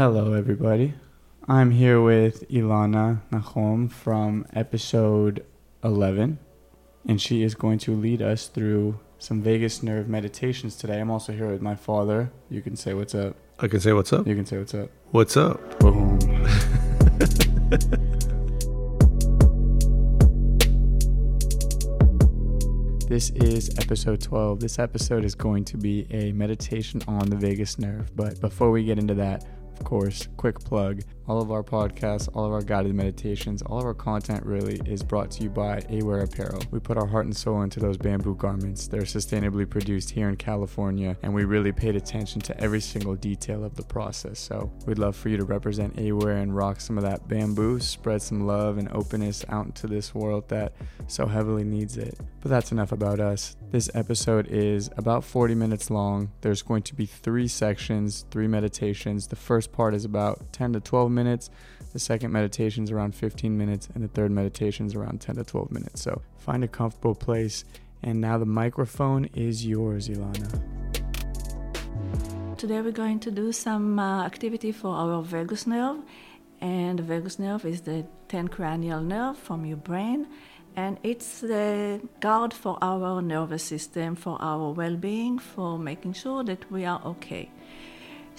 Hello, everybody. I'm here with Ilana Nahom from episode 11, and she is going to lead us through some vagus nerve meditations today. I'm also here with my father. You can say what's up. I can say what's up. You can say what's up. What's up? Boom. This is episode 12. This episode is going to be a meditation on the vagus nerve. But before we get into that, of course, quick plug all of our podcasts, all of our guided meditations, all of our content really is brought to you by Aware Apparel. We put our heart and soul into those bamboo garments. They're sustainably produced here in California, and we really paid attention to every single detail of the process. So we'd love for you to represent Aware and rock some of that bamboo, spread some love and openness out into this world that so heavily needs it. But that's enough about us. This episode is about 40 minutes long. There's going to be three sections, three meditations. The first part is about 10 to 12 minutes. The second meditation is around 15 minutes, and the third meditation is around 10 to 12 minutes. So find a comfortable place. And now the microphone is yours, Ilana. Today we're going to do some uh, activity for our vagus nerve. And the vagus nerve is the 10 cranial nerve from your brain. And it's the guard for our nervous system, for our well being, for making sure that we are okay.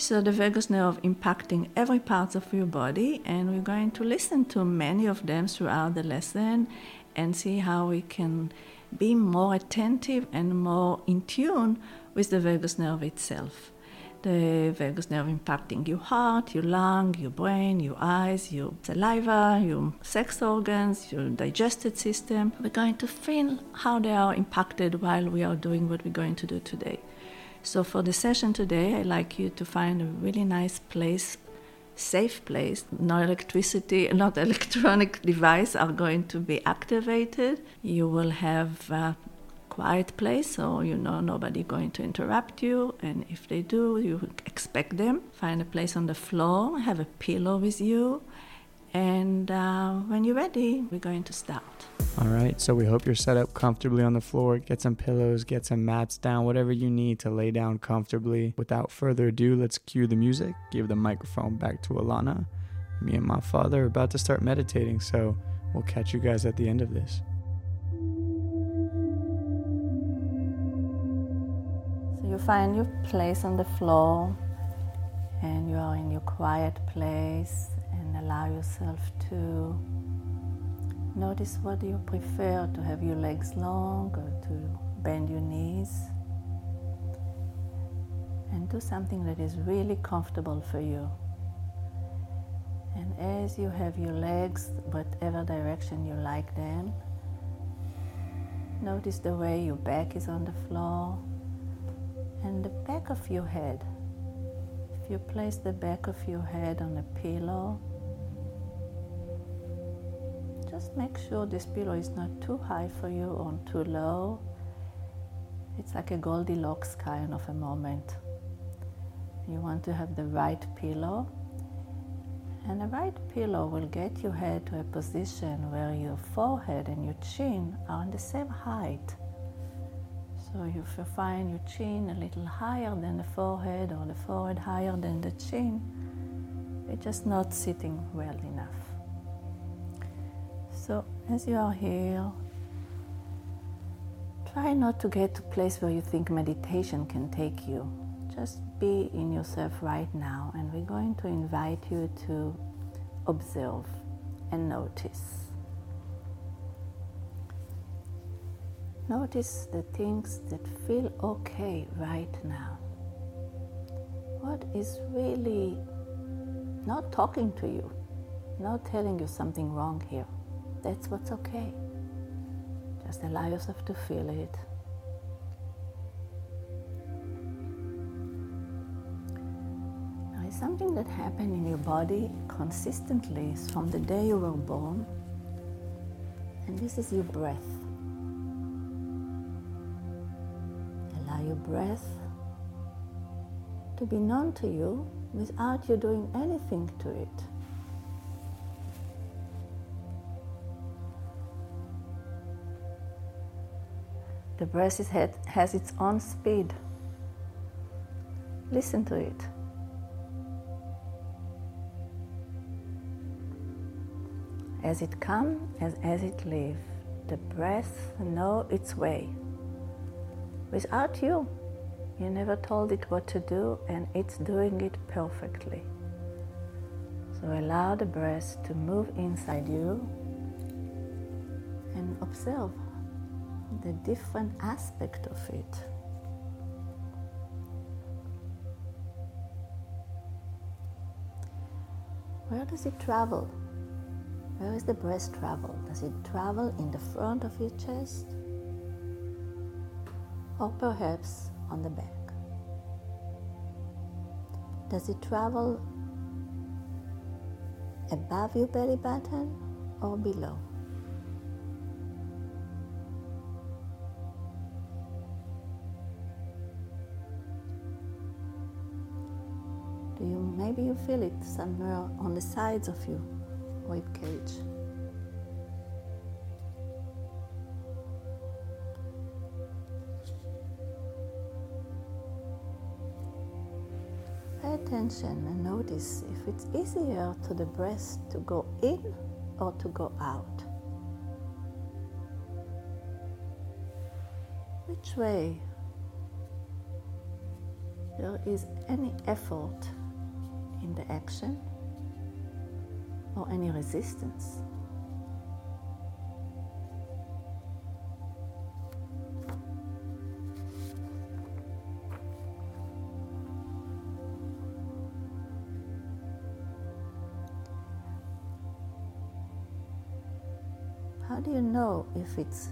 So the vagus nerve impacting every part of your body, and we're going to listen to many of them throughout the lesson and see how we can be more attentive and more in tune with the vagus nerve itself. The vagus nerve impacting your heart, your lung, your brain, your eyes, your saliva, your sex organs, your digestive system. We're going to feel how they are impacted while we are doing what we're going to do today. So for the session today, I'd like you to find a really nice place, safe place. No electricity, not electronic device are going to be activated. You will have a quiet place, so you know nobody going to interrupt you. And if they do, you expect them. Find a place on the floor. Have a pillow with you. And uh, when you're ready, we're going to start. All right, so we hope you're set up comfortably on the floor. Get some pillows, get some mats down, whatever you need to lay down comfortably. Without further ado, let's cue the music, give the microphone back to Ilana. Me and my father are about to start meditating, so we'll catch you guys at the end of this. So you find your place on the floor and you are in your quiet place and allow yourself to notice what you prefer to have your legs long or to bend your knees and do something that is really comfortable for you. And as you have your legs, whatever direction you like them, notice the way your back is on the floor and the back of your head. If you place the back of your head on a pillow, just make sure this pillow is not too high for you or too low. It's like a Goldilocks kind of a moment. You want to have the right pillow, and the right pillow will get your head to a position where your forehead and your chin are on the same height. So if you find your chin a little higher than the forehead or the forehead higher than the chin, it's just not sitting well enough. So as you are here, try not to get to a place where you think meditation can take you. Just be in yourself right now, and we're going to invite you to observe and notice. Notice the things that feel okay right now. What is really not talking to you, not telling you something wrong here. That's what's okay. Just allow yourself to feel it. Now, it's something that happened in your body consistently from the day you were born, and this is your breath. Allow your breath to be known to you without you doing anything to it. The breath head, has its own speed. Listen to it. As it comes and as it leaves, the breath knows its way. Without you, you never told it what to do and it's doing it perfectly. So allow the breath to move inside you and observe the different aspect of it. Where does it travel? Where is the breath travel? Does it travel in the front of your chest? Or perhaps on the back? Does it travel above your belly button or below? Maybe you feel it somewhere on the sides of your rib cage? Pay attention and notice if it's easier to the breath to go in or to go out. Which way there is any effort in the action or any resistance. How do you know if it's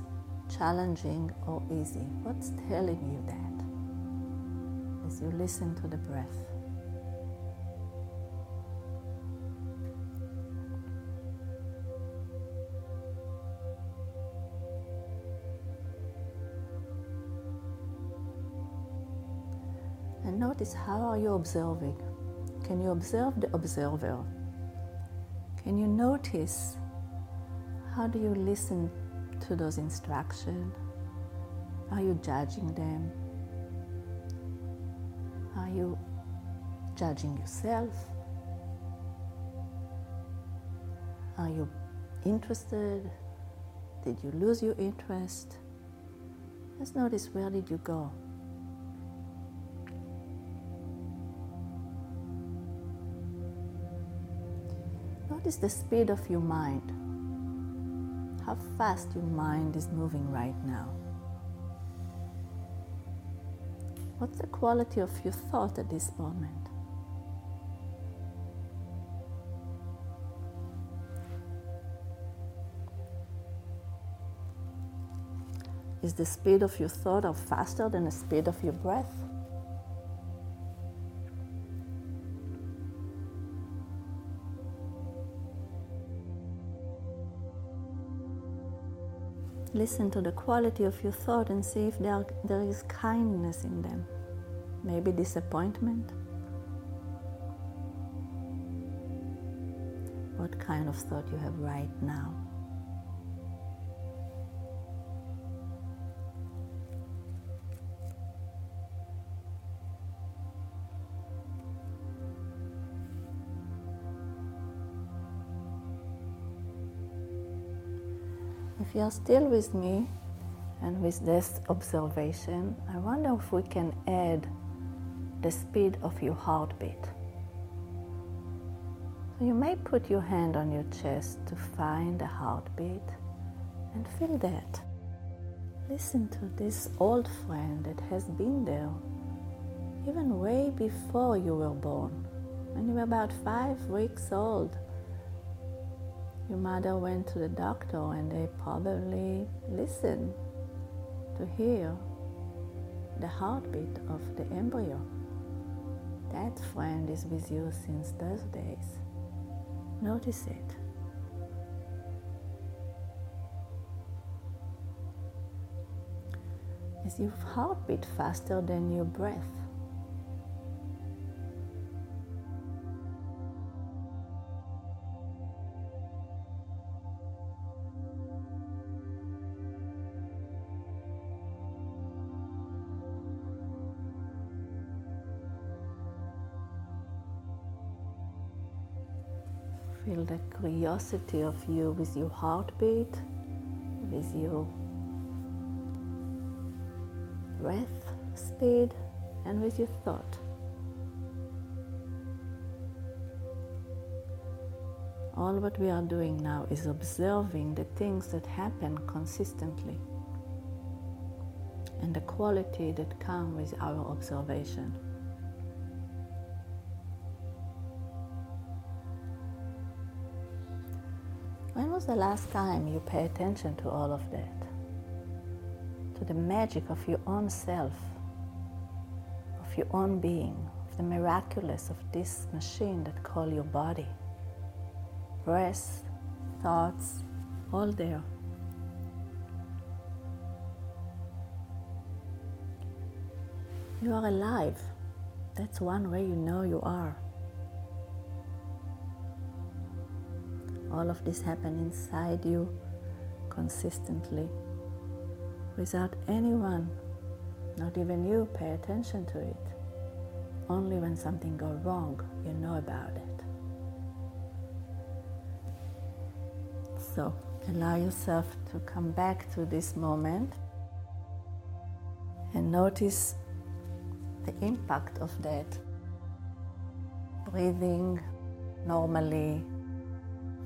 challenging or easy? What's telling you that as you listen to the breath? Notice how are you observing? Can you observe the observer? Can you notice how do you listen to those instructions? Are you judging them? Are you judging yourself? Are you interested? Did you lose your interest? Let's notice where did you go? Notice the speed of your mind. How fast your mind is moving right now. What's the quality of your thought at this moment? Is the speed of your thought faster than the speed of your breath? Listen to the quality of your thought and see if there, there is kindness in them. Maybe disappointment. What kind of thought you have right now? If you are still with me and with this observation, I wonder if we can add the speed of your heartbeat. So you may put your hand on your chest to find the heartbeat and feel that. Listen to this old friend that has been there even way before you were born. When you were about five weeks old, your mother went to the doctor and they probably listened to hear the heartbeat of the embryo. That friend is with you since those days. Notice it. Is your heartbeat faster than your breath? The curiosity of you with your heartbeat, with your breath speed, and with your thought. All what we are doing now is observing the things that happen consistently and the quality that come with our observation. The last time you pay attention to all of that? To the magic of your own self, of your own being, of the miraculous of this machine that call your body. Breath, thoughts, all there. You are alive. That's one way you know you are. All of this happen inside you consistently without anyone, not even you, pay attention to it. Only when something goes wrong, you know about it. So allow yourself to come back to this moment and notice the impact of that. Breathing normally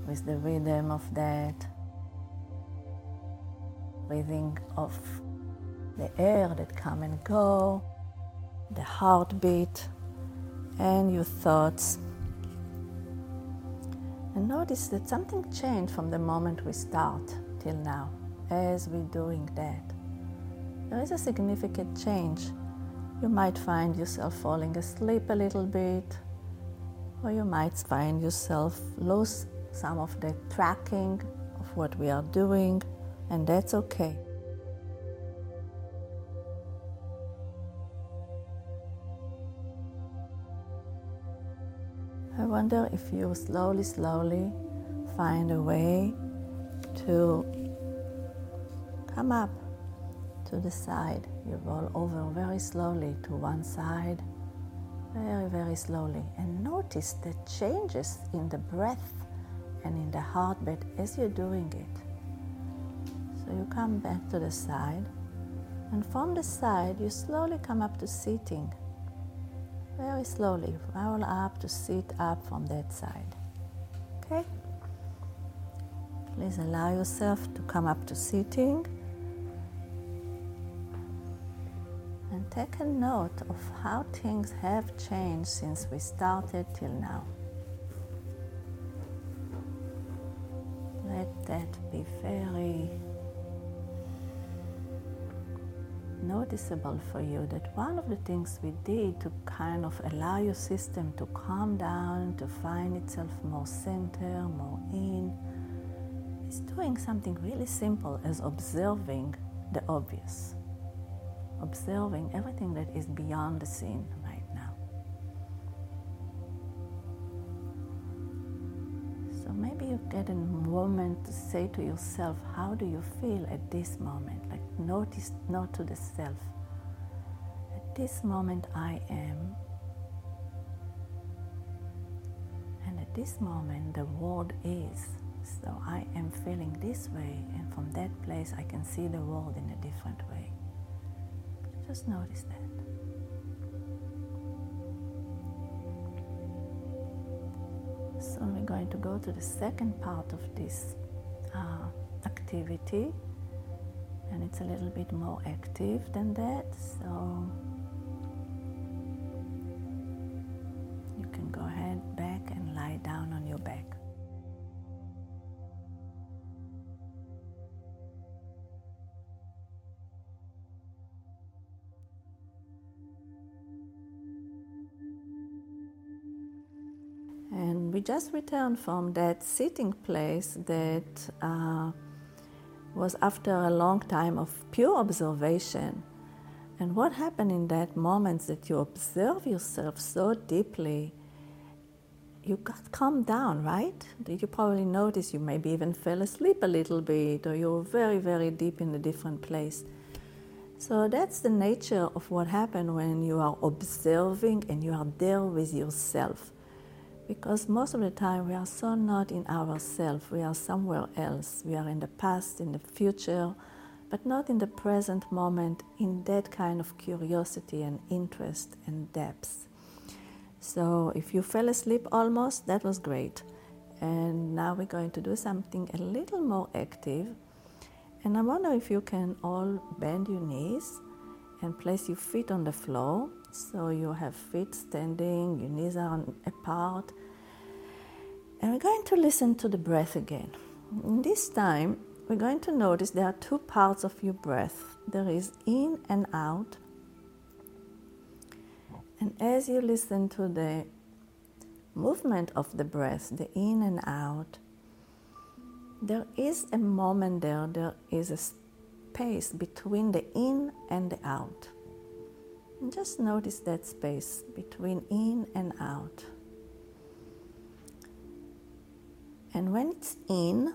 with the rhythm of that. Breathing of the air that come and go, the heartbeat, and your thoughts. And notice that something changed from the moment we start till now as we're doing that. There is a significant change you might find yourself falling asleep a little bit, or you might find yourself lose some of the tracking of what we are doing, and that's okay. I wonder if you slowly, slowly find a way to come up to the side. You roll over very slowly to one side, very, very slowly, and notice the changes in the breath and in the heartbeat as you're doing it. So you come back to the side, and from the side, you slowly come up to sitting. Very slowly, roll up to sit up from that side. Okay? Please allow yourself to come up to sitting. and take a note of how things have changed since we started till now. That be very noticeable for you that one of the things we did to kind of allow your system to calm down, to find itself more center, more in, is doing something really simple as observing the obvious. Observing everything that is beyond the scene get a moment to say to yourself, how do you feel at this moment? Like notice, not to the self. At this moment, I am. And at this moment, the world is. So I am feeling this way, and from that place, I can see the world in a different way. Just notice that. So we're going to go to the second part of this uh, activity, and it's a little bit more active than that. So just returned from that sitting place that uh, was after a long time of pure observation. And what happened in that moment that you observe yourself so deeply, you got calmed down, right? You probably notice you maybe even fell asleep a little bit, or you were very, very deep in a different place. So that's the nature of what happened when you are observing and you are there with yourself Because most of the time we are so not in ourselves, we are somewhere else. We are in the past, in the future, but not in the present moment in that kind of curiosity and interest and depth. So if you fell asleep almost, that was great. And now we're going to do something a little more active. And I wonder if you can all bend your knees and place your feet on the floor. So you have feet standing, your knees are apart. And we're going to listen to the breath again. And this time, we're going to notice there are two parts of your breath there is in and out. And as you listen to the movement of the breath, the in and out, there is a moment there, there is a space between the in and the out. And just notice that space between in and out. And when it's in,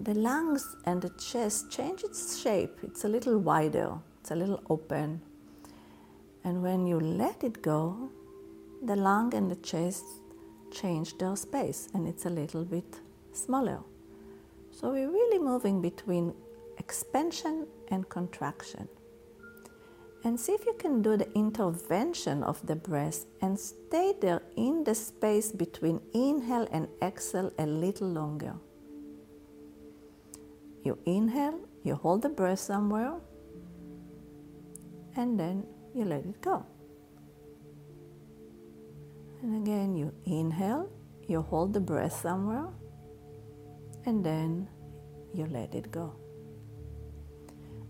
the lungs and the chest change its shape. It's a little wider, it's a little open, and when you let it go, the lung and the chest change their space and it's a little bit smaller. So we're really moving between expansion and contraction. And see if you can do the intervention of the breath and stay there in the space between inhale and exhale a little longer. You inhale, you hold the breath somewhere, and then you let it go. And again, you inhale, you hold the breath somewhere, and then you let it go.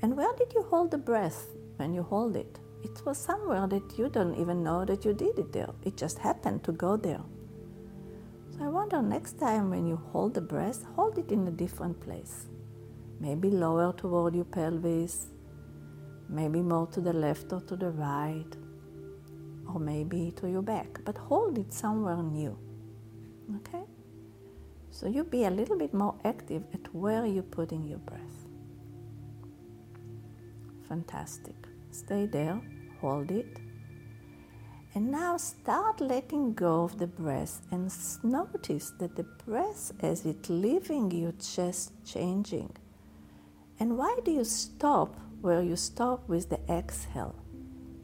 And where did you hold the breath when you hold it? It was somewhere that you don't even know that you did it there. It just happened to go there. So I wonder next time when you hold the breath, hold it in a different place. Maybe lower toward your pelvis, maybe more to the left or to the right, or maybe to your back, but hold it somewhere new. Okay? So you be a little bit more active at where you're putting your breath. Fantastic. Stay there, hold it. And now start letting go of the breath and notice that the breath as it leaving your chest changing. And why do you stop where you stop with the exhale.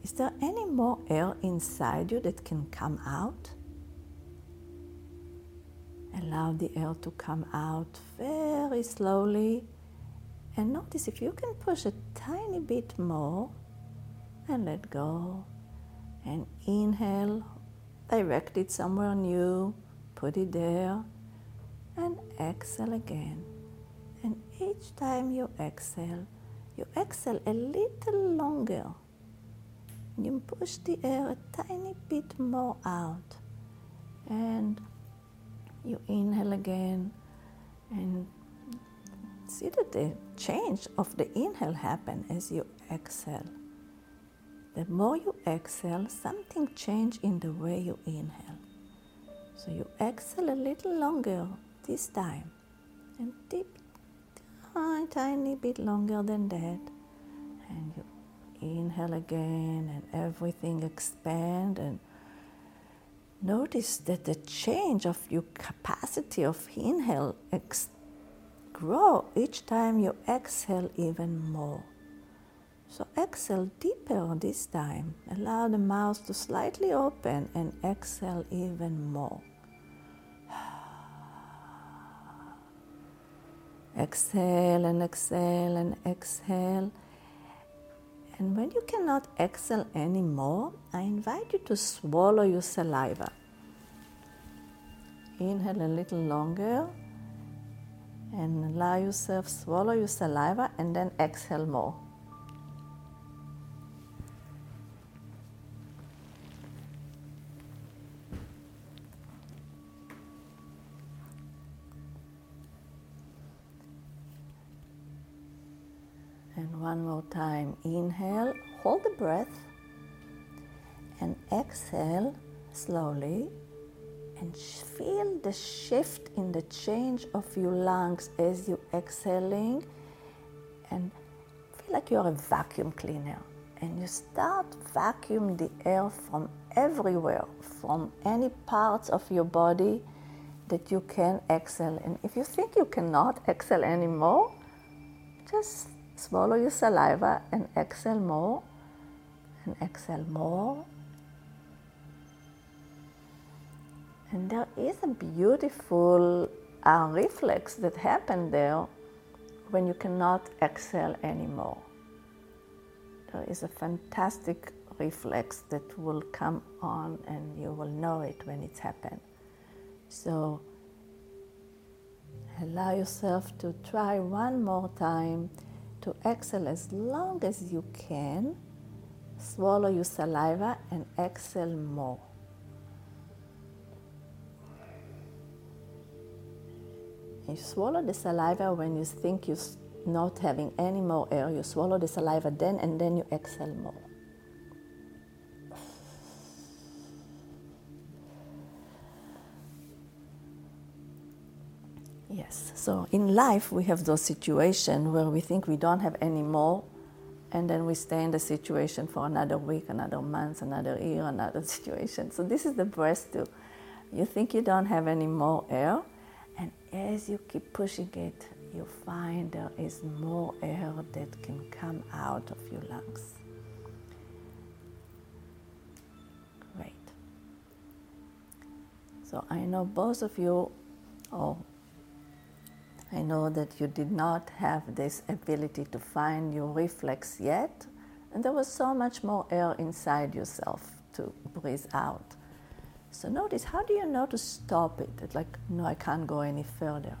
Is there any more air inside you that can come out? Allow the air to come out very slowly and notice if you can push a tiny bit more and let go. And inhale, direct it somewhere new, put it there, and exhale again. And each time you exhale, you exhale a little longer. You push the air a tiny bit more out. And you inhale again and see that the change of the inhale happen as you exhale. The more you exhale, something change in the way you inhale. So you exhale a little longer this time and deep a tiny bit longer than that. And you inhale again, and everything expand and notice that the change of your capacity of inhale ex- grow each time you exhale even more. So exhale deeper this time. Allow the mouth to slightly open and exhale even more. Exhale and exhale and exhale. And when you cannot exhale anymore, I invite you to swallow your saliva. Inhale a little longer and allow yourself swallow your saliva and then exhale more. Time. Inhale, hold the breath, and exhale slowly. And feel the shift in the change of your lungs as you're exhaling. And feel like you're a vacuum cleaner. and you start vacuum the air from everywhere, from any parts of your body that you can exhale. And if you think you cannot exhale anymore, just swallow your saliva and exhale more and exhale more. And there is a beautiful uh, reflex that happens there when you cannot exhale anymore. There is a fantastic reflex that will come on and you will know it when it's happened. So allow yourself to try one more time to exhale as long as you can. Swallow your saliva and exhale more. You swallow the saliva when you think you're not having any more air. You swallow the saliva then and then you exhale more. So in life we have those situations where we think we don't have any more, and then we stay in the situation for another week, another month, another year, another situation. So this is the breath too. You think you don't have any more air, and as you keep pushing it, you find there is more air that can come out of your lungs. Great. So I know both of you, oh, I know that you did not have this ability to find your reflex yet, and there was so much more air inside yourself to breathe out. So notice how do you know to stop it? It's like, no, I can't go any further.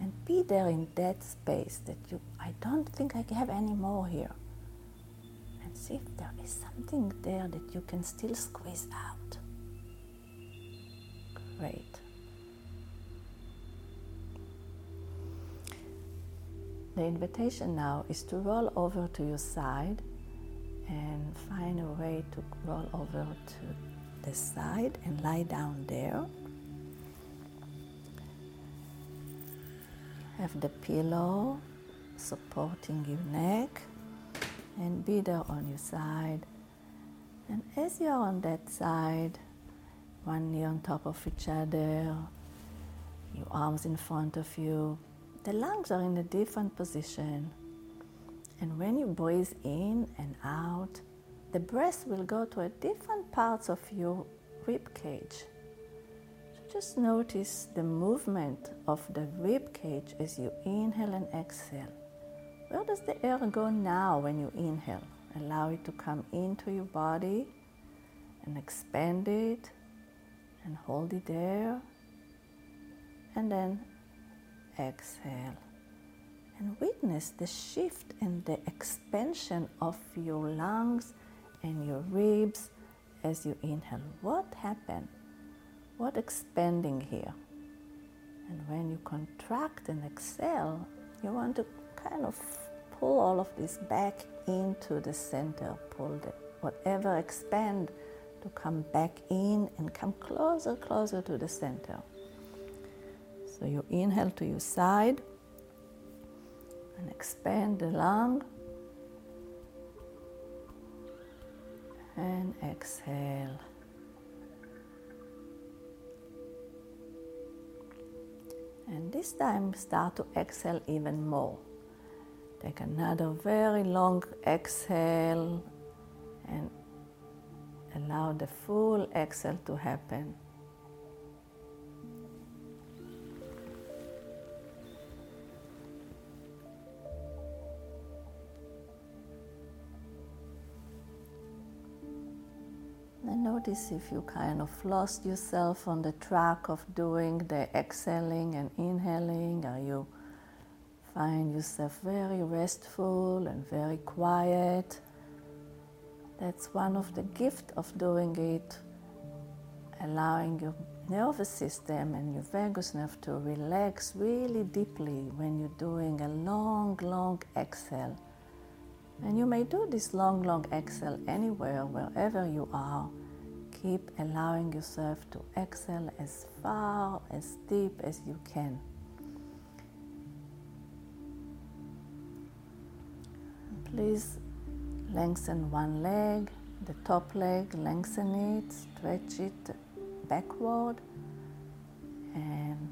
And be there in that space that you, I don't think I have any more here. And see if there is something there that you can still squeeze out. Great. The invitation now is to roll over to your side and find a way to roll over to the side and lie down there. Have the pillow supporting your neck and be there on your side. And as you're on that side, one knee on top of each other, your arms in front of you, the lungs are in a different position. And when you breathe in and out, the breath will go to a different parts of your rib cage. So just notice the movement of the rib cage as you inhale and exhale. Where does the air go now when you inhale? Allow it to come into your body and expand it and hold it there. And then exhale and witness the shift and the expansion of your lungs and your ribs as you inhale. What happened? What expanding here? And when you contract and exhale, you want to kind of pull all of this back into the center. Pull the whatever expand to come back in and come closer, closer to the center. So you inhale to your side and expand the lung and exhale. And this time start to exhale even more. Take another very long exhale and allow the full exhale to happen. And notice if you kind of lost yourself on the track of doing the exhaling and inhaling, or you find yourself very restful and very quiet. That's one of the gifts of doing it, allowing your nervous system and your vagus nerve to relax really deeply when you're doing a long, long exhale. And you may do this long, long exhale anywhere, wherever you are. Keep allowing yourself to exhale as far, as deep as you can. Please lengthen one leg, the top leg, lengthen it, stretch it backward, and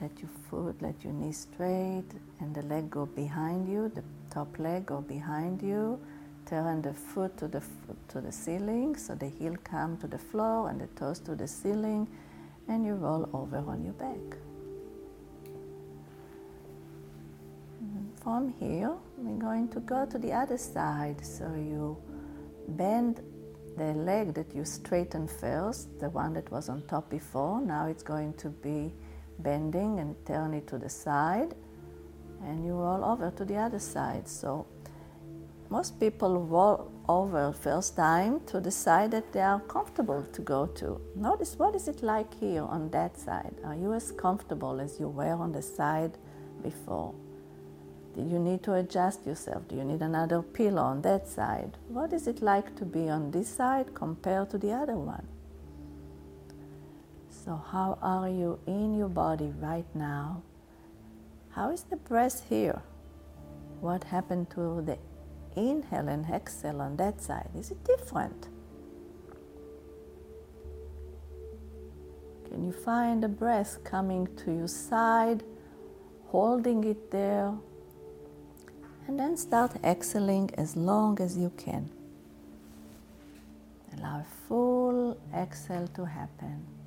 let your foot, let your knee straight, and the leg go behind you, the top leg go behind you. Turn the foot to the to the ceiling, so the heel come to the floor and the toes to the ceiling, and you roll over on your back. Mm-hmm. from here, we're going to go to the other side. So you bend the leg that you straighten first, the one that was on top before. Now it's going to be bending and turn it to the side, and you roll over to the other side. So most people roll over first time to the side that they are comfortable to go to. Notice what is it like here on that side? Are you as comfortable as you were on the side before? Do you need to adjust yourself? Do you need another pillow on that side? What is it like to be on this side compared to the other one? So, how are you in your body right now? How is the breath here? What happened to the inhale and exhale on that side? Is it different? Can you find the breath coming to your side, holding it there, and then start exhaling as long as you can. Allow a full exhale to happen.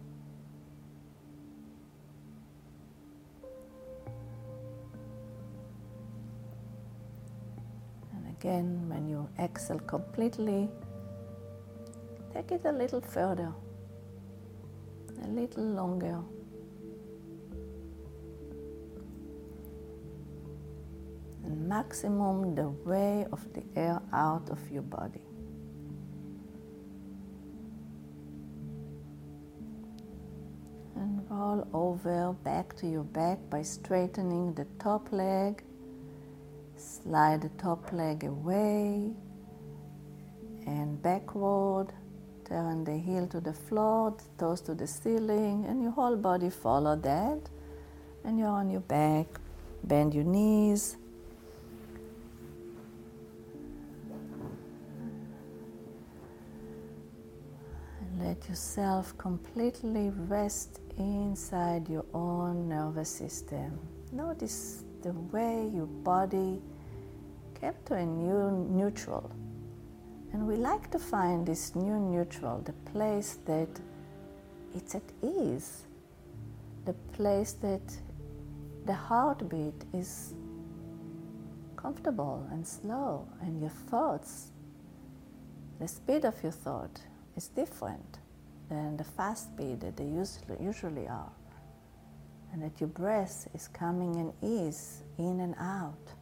Again, when you exhale completely, take it a little further, a little longer. and maximum the way of the air out of your body. And roll over back to your back by straightening the top leg. Slide the top leg away and backward. Turn the heel to the floor, the toes to the ceiling, and your whole body follow that. And you're on your back. Bend your knees let yourself completely rest inside your own nervous system. Notice the way your body came to a new neutral. And we like to find this new neutral, the place that it's at ease, the place that the heartbeat is comfortable and slow, and your thoughts, the speed of your thought is different than the fast speed that they usually, usually are. And that your breath is coming in ease in and out.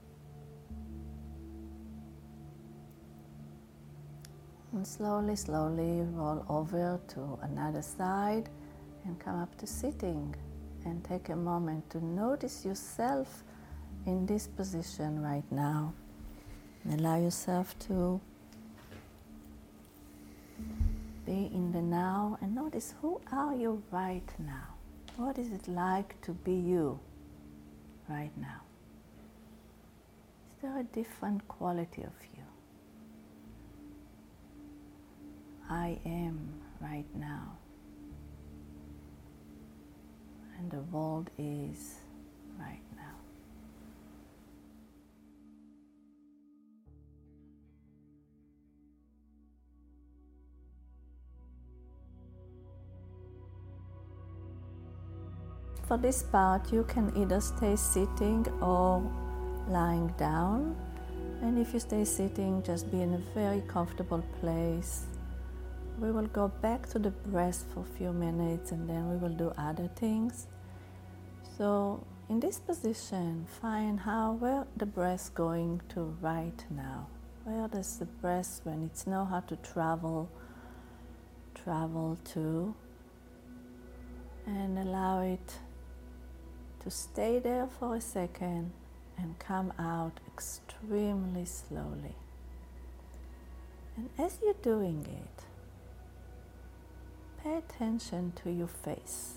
And slowly, slowly roll over to another side and come up to sitting and take a moment to notice yourself in this position right now. And allow yourself to be in the now and notice who are you right now? What is it like to be you right now? Is there a different quality of you? I am right now. And the world is right now. For this part, you can either stay sitting or lying down. And if you stay sitting, just be in a very comfortable place. We will go back to the breath for a few minutes and then we will do other things. So, in this position, find how where the breath going to right now. Where does the breath, when it's know how to travel, travel to, and allow it to stay there for a second and come out extremely slowly. And as you're doing it, pay attention to your face.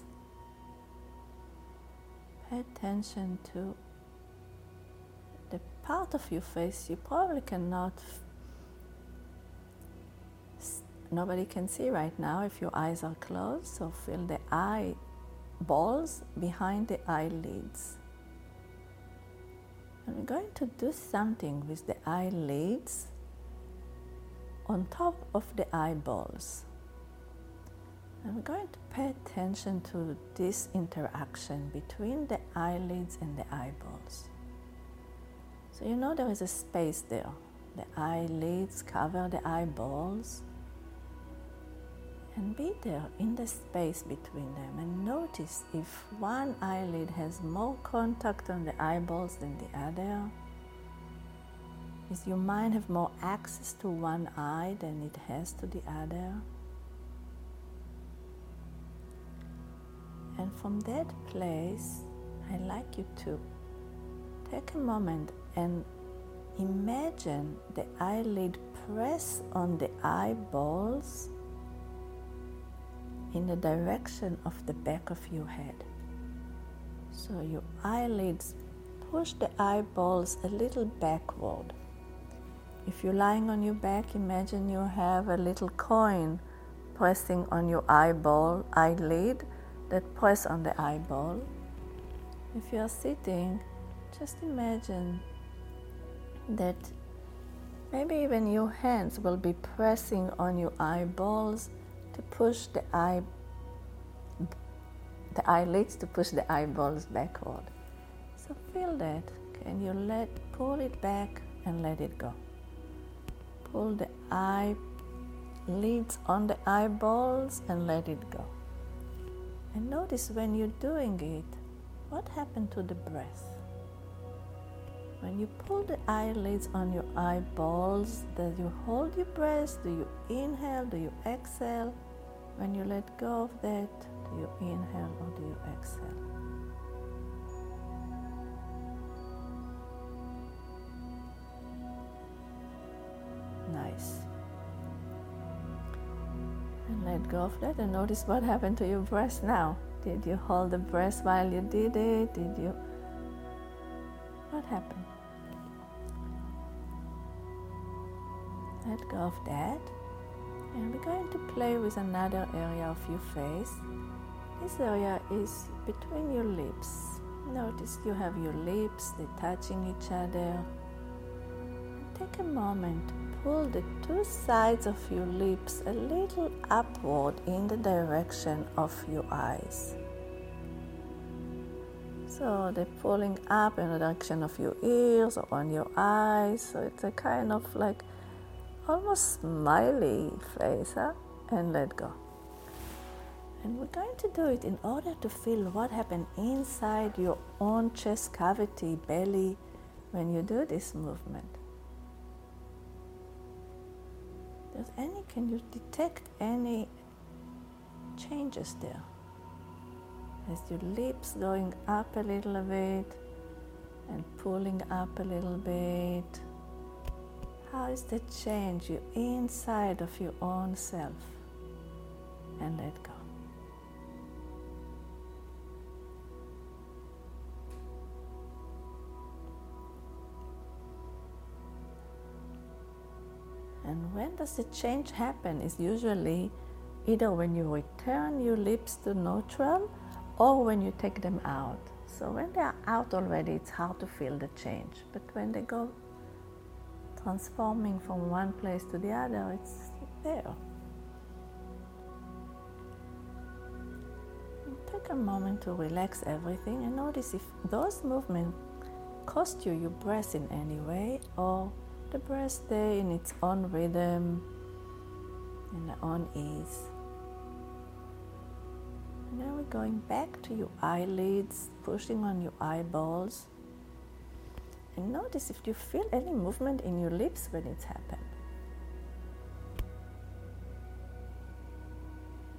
Pay attention to the part of your face you probably cannot, nobody can see right now if your eyes are closed. So feel the eye balls behind the eyelids. We're going to do something with the eyelids on top of the eyeballs. We're going to pay attention to this interaction between the eyelids and the eyeballs. So you know there is a space there. The eyelids cover the eyeballs. And be there in the space between them and notice if one eyelid has more contact on the eyeballs than the other. Does your mind have more access to one eye than it has to the other? From that place, I'd like you to take a moment and imagine the eyelid press on the eyeballs in the direction of the back of your head. So your eyelids push the eyeballs a little backward. If you're lying on your back, imagine you have a little coin pressing on your eyeball, eyelid that press on the eyeball. If you're sitting, just imagine that maybe even your hands will be pressing on your eyeballs to push the eye the eyelids to push the eyeballs backward. So feel that. Can you let pull it back and let it go? Pull the eyelids on the eyeballs and let it go. And notice when you're doing it, what happened to the breath? When you pull the eyelids on your eyeballs, do you hold your breath? Do you inhale? Do you exhale? When you let go of that, do you inhale or do you exhale? Go of that and notice what happened to your breath now. Did you hold the breath while you did it? Did you? What happened? let go of that. And we're going to play with another area of your face. This area is between your lips. Notice you have your lips, they're touching each other. take a moment pull the two sides of your lips a little upward in the direction of your eyes. So they're pulling up in the direction of your ears or on your eyes. So it's a kind of like almost smiley face huh? and let go. And we're going to do it in order to feel what happened inside your own chest cavity, belly, when you do this movement. Does any, can you detect any changes there? As your lips going up a little bit and pulling up a little bit how is the change you inside of your own self? And let go. And when does the change happen? Is usually either when you return your lips to neutral or when you take them out. So when they are out already, it's hard to feel the change. But when they go transforming from one place to the other, it's there. take a moment to relax everything and notice if those movements cost you your breath in any way or the breath stay in its own rhythm, in its own ease. And then we're going back to your eyelids, pushing on your eyeballs. And notice if you feel any movement in your lips when it's happened.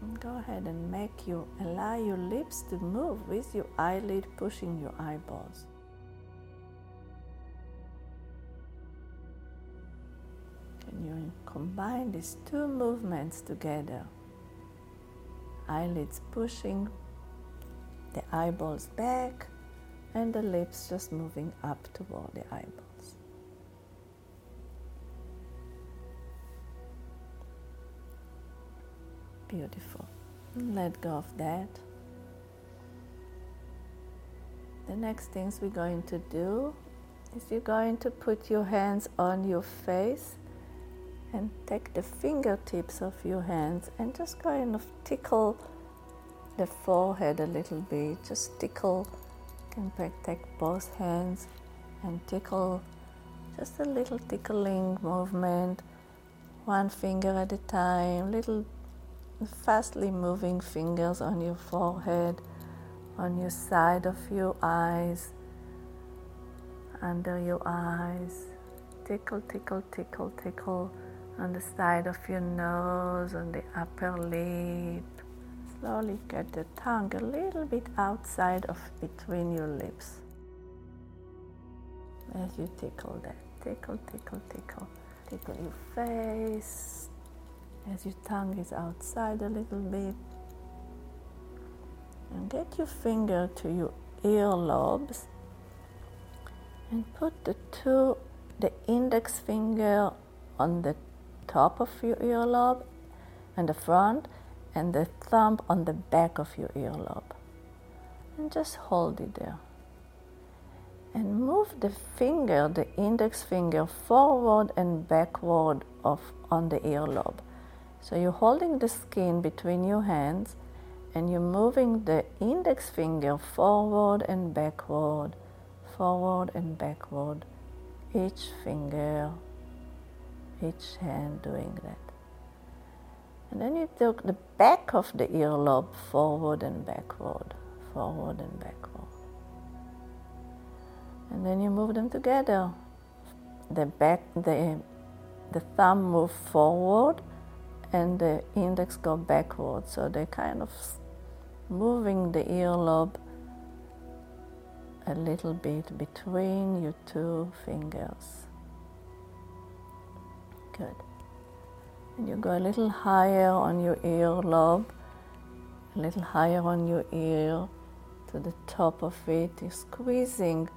And go ahead and make you allow your lips to move with your eyelid pushing your eyeballs. you combine these two movements together eyelids pushing, the eyeballs back, and the lips just moving up toward the eyeballs. Beautiful. Let go of that. The next things we're going to do is you're going to put your hands on your face and take the fingertips of your hands and just kind of tickle the forehead a little bit. Just tickle. You can take both hands and tickle just a little tickling movement, one finger at a time, little fastly moving fingers on your forehead, on your side of your eyes, under your eyes. Tickle, tickle, tickle, tickle on the side of your nose, on the upper lip. Slowly get the tongue a little bit outside of between your lips as you tickle that. Tickle, tickle, tickle. Tickle your face as your tongue is outside a little bit. And get your finger to your earlobes and put the two, the index finger on the top of your earlobe and the front, and the thumb on the back of your earlobe. And just hold it there and move the finger, the index finger, forward and backward of, on the earlobe. So you're holding the skin between your hands and you're moving the index finger forward and backward, forward and backward, each finger, each hand doing that. And then you took the back of the earlobe forward and backward, forward and backward and then you move them together. The back, the, the thumb move forward and the index go backward. So they're kind of moving the earlobe a little bit between your two fingers. Good. And you go a little higher on your earlobe, a little higher on your ear to the top of it. You're squeezing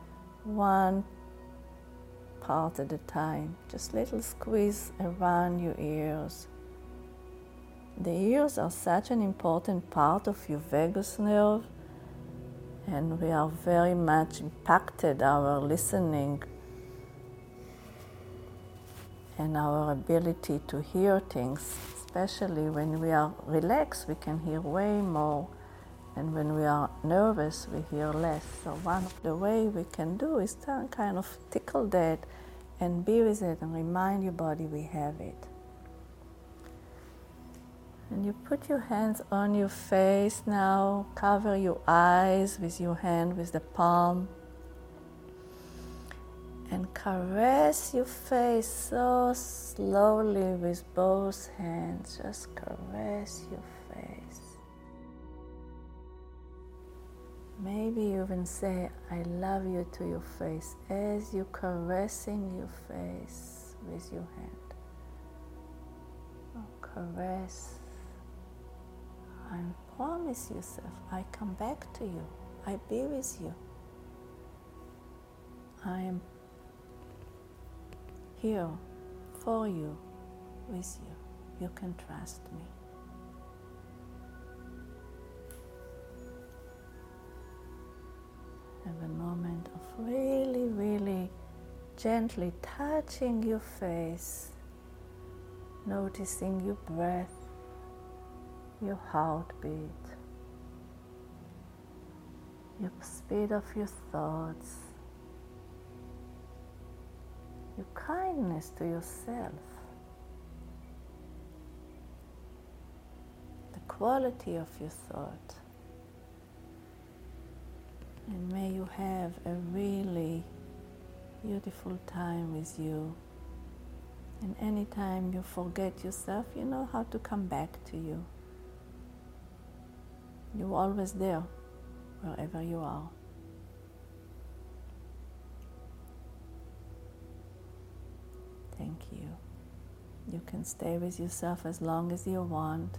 one part at a time. Just little squeeze around your ears. The ears are such an important part of your vagus nerve, and we are very much impacted our listening and our ability to hear things, especially when we are relaxed, we can hear way more and when we are nervous, we hear less. So, one of the way we can do is to kind of tickle that and be with it and remind your body we have it. And you put your hands on your face now, cover your eyes with your hand, with the palm, and caress your face so slowly with both hands. Just caress your face. Maybe even say, I love you to your face as you're caressing your face with your hand. Oh, caress and promise yourself, I come back to you, I be with you. I am here for you, with you. You can trust me. Have a moment of really, really gently touching your face, noticing your breath, your heartbeat, your speed of your thoughts, your kindness to yourself, the quality of your thought. And may you have a really beautiful time with you. And anytime you forget yourself, you know how to come back to you. You're always there, wherever you are. Thank you. You can stay with yourself as long as you want.